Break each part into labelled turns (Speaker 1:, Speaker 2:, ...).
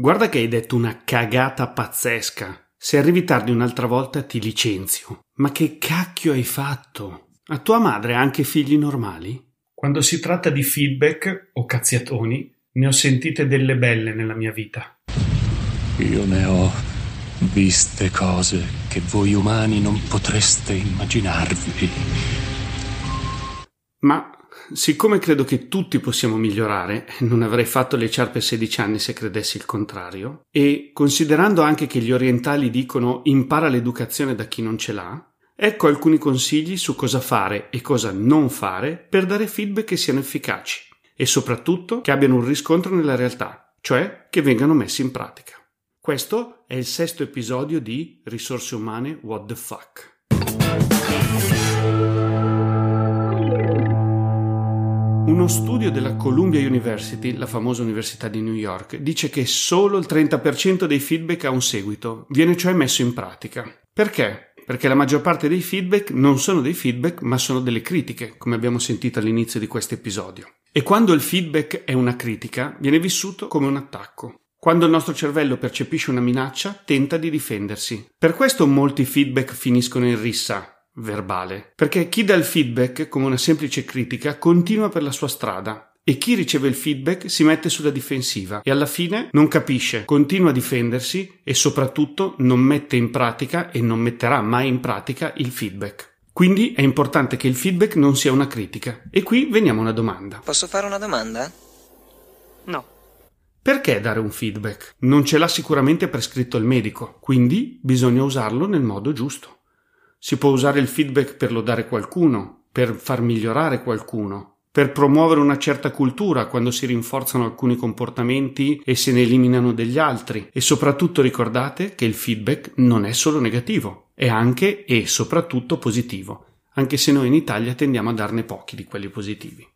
Speaker 1: Guarda che hai detto una cagata pazzesca. Se arrivi tardi un'altra volta ti licenzio. Ma che cacchio hai fatto? A tua madre ha anche figli normali?
Speaker 2: Quando si tratta di feedback o cazziatoni, ne ho sentite delle belle nella mia vita.
Speaker 3: Io ne ho viste cose che voi umani non potreste immaginarvi.
Speaker 1: Ma siccome credo che tutti possiamo migliorare, non avrei fatto le ciarpe a 16 anni se credessi il contrario, e considerando anche che gli orientali dicono impara l'educazione da chi non ce l'ha, ecco alcuni consigli su cosa fare e cosa non fare per dare feedback che siano efficaci e soprattutto che abbiano un riscontro nella realtà, cioè che vengano messi in pratica. Questo è il sesto episodio di Risorse umane What the fuck. Uno studio della Columbia University, la famosa università di New York, dice che solo il 30% dei feedback ha un seguito, viene cioè messo in pratica. Perché? Perché la maggior parte dei feedback non sono dei feedback, ma sono delle critiche, come abbiamo sentito all'inizio di questo episodio. E quando il feedback è una critica, viene vissuto come un attacco. Quando il nostro cervello percepisce una minaccia, tenta di difendersi. Per questo molti feedback finiscono in rissa, verbale, perché chi dà il feedback come una semplice critica continua per la sua strada e chi riceve il feedback si mette sulla difensiva e alla fine non capisce, continua a difendersi e soprattutto non mette in pratica e non metterà mai in pratica il feedback. Quindi è importante che il feedback non sia una critica. E qui veniamo a una domanda.
Speaker 4: Posso fare una domanda?
Speaker 5: No.
Speaker 1: Perché dare un feedback? Non ce l'ha sicuramente prescritto il medico, quindi bisogna usarlo nel modo giusto. Si può usare il feedback per lodare qualcuno, per far migliorare qualcuno, per promuovere una certa cultura quando si rinforzano alcuni comportamenti e se ne eliminano degli altri. E soprattutto ricordate che il feedback non è solo negativo, è anche e soprattutto positivo, anche se noi in Italia tendiamo a darne pochi di quelli positivi.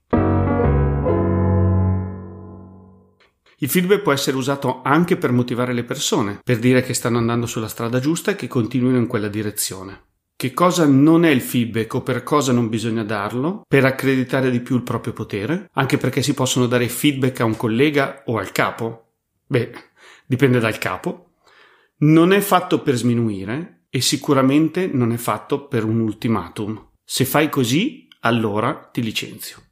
Speaker 1: Il feedback può essere usato anche per motivare le persone, per dire che stanno andando sulla strada giusta e che continuino in quella direzione che cosa non è il feedback o per cosa non bisogna darlo, per accreditare di più il proprio potere, anche perché si possono dare feedback a un collega o al capo. Beh, dipende dal capo. Non è fatto per sminuire e sicuramente non è fatto per un ultimatum. Se fai così, allora ti licenzio.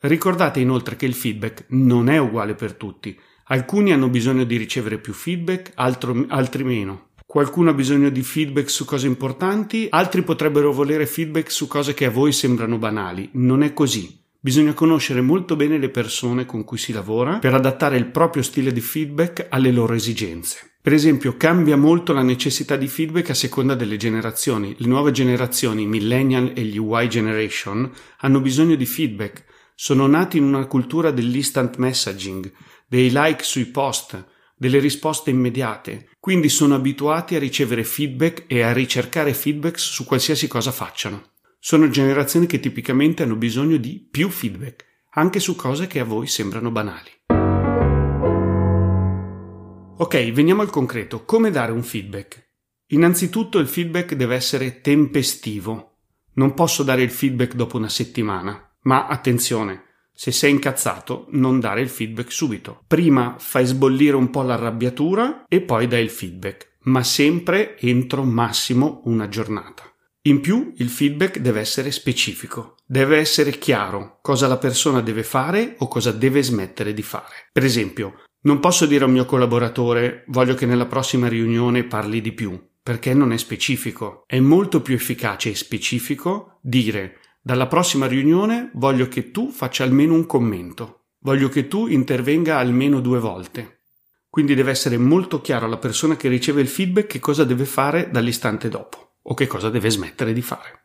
Speaker 1: Ricordate inoltre che il feedback non è uguale per tutti. Alcuni hanno bisogno di ricevere più feedback, altro, altri meno. Qualcuno ha bisogno di feedback su cose importanti, altri potrebbero volere feedback su cose che a voi sembrano banali. Non è così. Bisogna conoscere molto bene le persone con cui si lavora per adattare il proprio stile di feedback alle loro esigenze. Per esempio, cambia molto la necessità di feedback a seconda delle generazioni. Le nuove generazioni, millennial e gli Y generation, hanno bisogno di feedback. Sono nati in una cultura dell'instant messaging, dei like sui post, delle risposte immediate, quindi sono abituati a ricevere feedback e a ricercare feedback su qualsiasi cosa facciano. Sono generazioni che tipicamente hanno bisogno di più feedback, anche su cose che a voi sembrano banali. Ok, veniamo al concreto. Come dare un feedback? Innanzitutto il feedback deve essere tempestivo. Non posso dare il feedback dopo una settimana. Ma attenzione, se sei incazzato, non dare il feedback subito. Prima fai sbollire un po' l'arrabbiatura e poi dai il feedback, ma sempre entro massimo una giornata. In più, il feedback deve essere specifico, deve essere chiaro cosa la persona deve fare o cosa deve smettere di fare. Per esempio, non posso dire al mio collaboratore voglio che nella prossima riunione parli di più, perché non è specifico. È molto più efficace e specifico dire dalla prossima riunione voglio che tu faccia almeno un commento. Voglio che tu intervenga almeno due volte. Quindi deve essere molto chiaro alla persona che riceve il feedback che cosa deve fare dall'istante dopo o che cosa deve smettere di fare.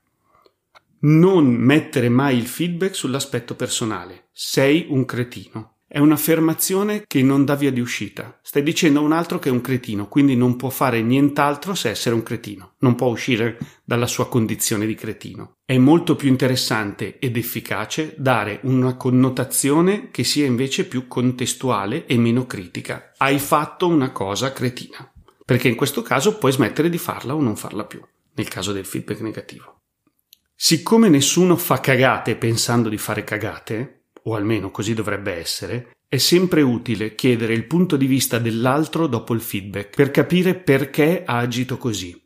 Speaker 1: Non mettere mai il feedback sull'aspetto personale. Sei un cretino. È un'affermazione che non dà via di uscita. Stai dicendo a un altro che è un cretino, quindi non può fare nient'altro se essere un cretino. Non può uscire dalla sua condizione di cretino. È molto più interessante ed efficace dare una connotazione che sia invece più contestuale e meno critica. Hai fatto una cosa cretina. Perché in questo caso puoi smettere di farla o non farla più, nel caso del feedback negativo. Siccome nessuno fa cagate pensando di fare cagate, o almeno così dovrebbe essere, È sempre utile chiedere il punto di vista dell'altro dopo il feedback per capire perché ha agito così.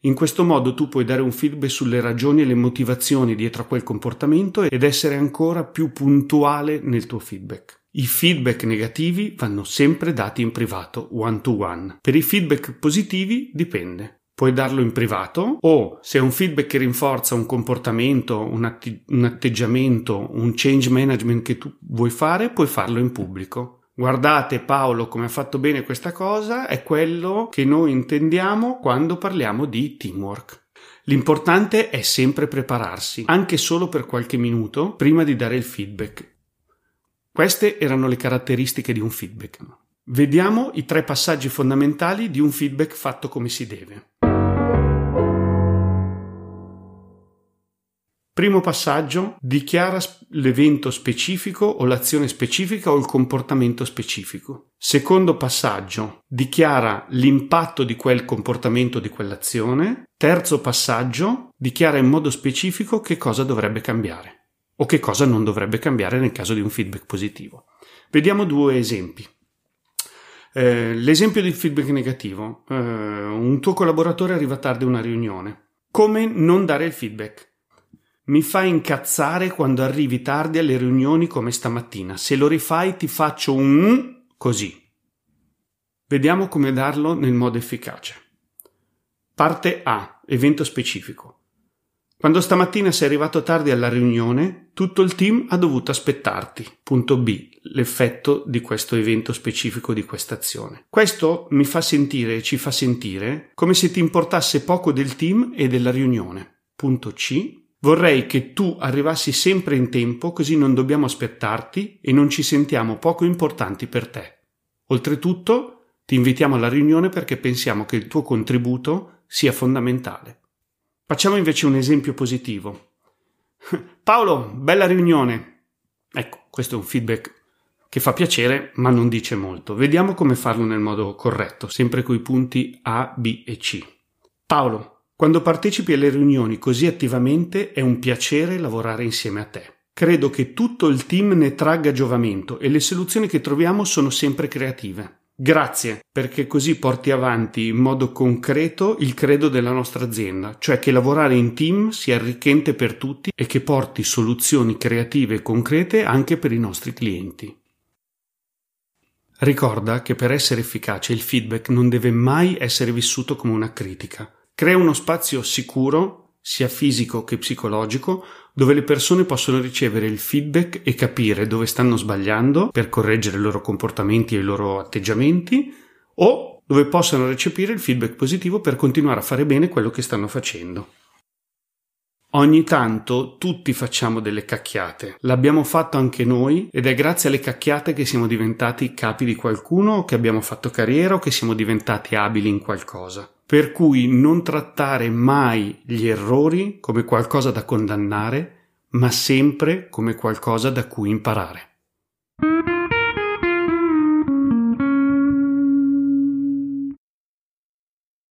Speaker 1: In questo modo tu puoi dare un feedback sulle ragioni e le motivazioni dietro a quel comportamento ed essere ancora più puntuale nel tuo feedback. I feedback negativi vanno sempre dati in privato, one to one. Per i feedback positivi dipende. Puoi darlo in privato o se è un feedback che rinforza un comportamento, un, atti- un atteggiamento, un change management che tu vuoi fare, puoi farlo in pubblico. Guardate Paolo come ha fatto bene questa cosa, è quello che noi intendiamo quando parliamo di teamwork. L'importante è sempre prepararsi, anche solo per qualche minuto, prima di dare il feedback. Queste erano le caratteristiche di un feedback. Vediamo i tre passaggi fondamentali di un feedback fatto come si deve. Primo passaggio, dichiara l'evento specifico o l'azione specifica o il comportamento specifico. Secondo passaggio, dichiara l'impatto di quel comportamento di quell'azione. Terzo passaggio, dichiara in modo specifico che cosa dovrebbe cambiare o che cosa non dovrebbe cambiare nel caso di un feedback positivo. Vediamo due esempi. Eh, l'esempio di feedback negativo. Eh, un tuo collaboratore arriva tardi a una riunione. Come non dare il feedback? Mi fa incazzare quando arrivi tardi alle riunioni come stamattina. Se lo rifai ti faccio un così. Vediamo come darlo nel modo efficace. Parte A. Evento specifico. Quando stamattina sei arrivato tardi alla riunione, tutto il team ha dovuto aspettarti. Punto B. L'effetto di questo evento specifico di questa azione. Questo mi fa sentire, ci fa sentire, come se ti importasse poco del team e della riunione. Punto C. Vorrei che tu arrivassi sempre in tempo così non dobbiamo aspettarti e non ci sentiamo poco importanti per te. Oltretutto, ti invitiamo alla riunione perché pensiamo che il tuo contributo sia fondamentale. Facciamo invece un esempio positivo. Paolo, bella riunione. Ecco, questo è un feedback che fa piacere ma non dice molto. Vediamo come farlo nel modo corretto, sempre coi punti A, B e C. Paolo, quando partecipi alle riunioni così attivamente è un piacere lavorare insieme a te. Credo che tutto il team ne tragga giovamento e le soluzioni che troviamo sono sempre creative. Grazie perché così porti avanti in modo concreto il credo della nostra azienda, cioè che lavorare in team sia arricchente per tutti e che porti soluzioni creative e concrete anche per i nostri clienti. Ricorda che per essere efficace il feedback non deve mai essere vissuto come una critica, Crea uno spazio sicuro, sia fisico che psicologico, dove le persone possono ricevere il feedback e capire dove stanno sbagliando per correggere i loro comportamenti e i loro atteggiamenti o dove possano recepire il feedback positivo per continuare a fare bene quello che stanno facendo. Ogni tanto tutti facciamo delle cacchiate, l'abbiamo fatto anche noi ed è grazie alle cacchiate che siamo diventati capi di qualcuno, che abbiamo fatto carriera o che siamo diventati abili in qualcosa per cui non trattare mai gli errori come qualcosa da condannare, ma sempre come qualcosa da cui imparare.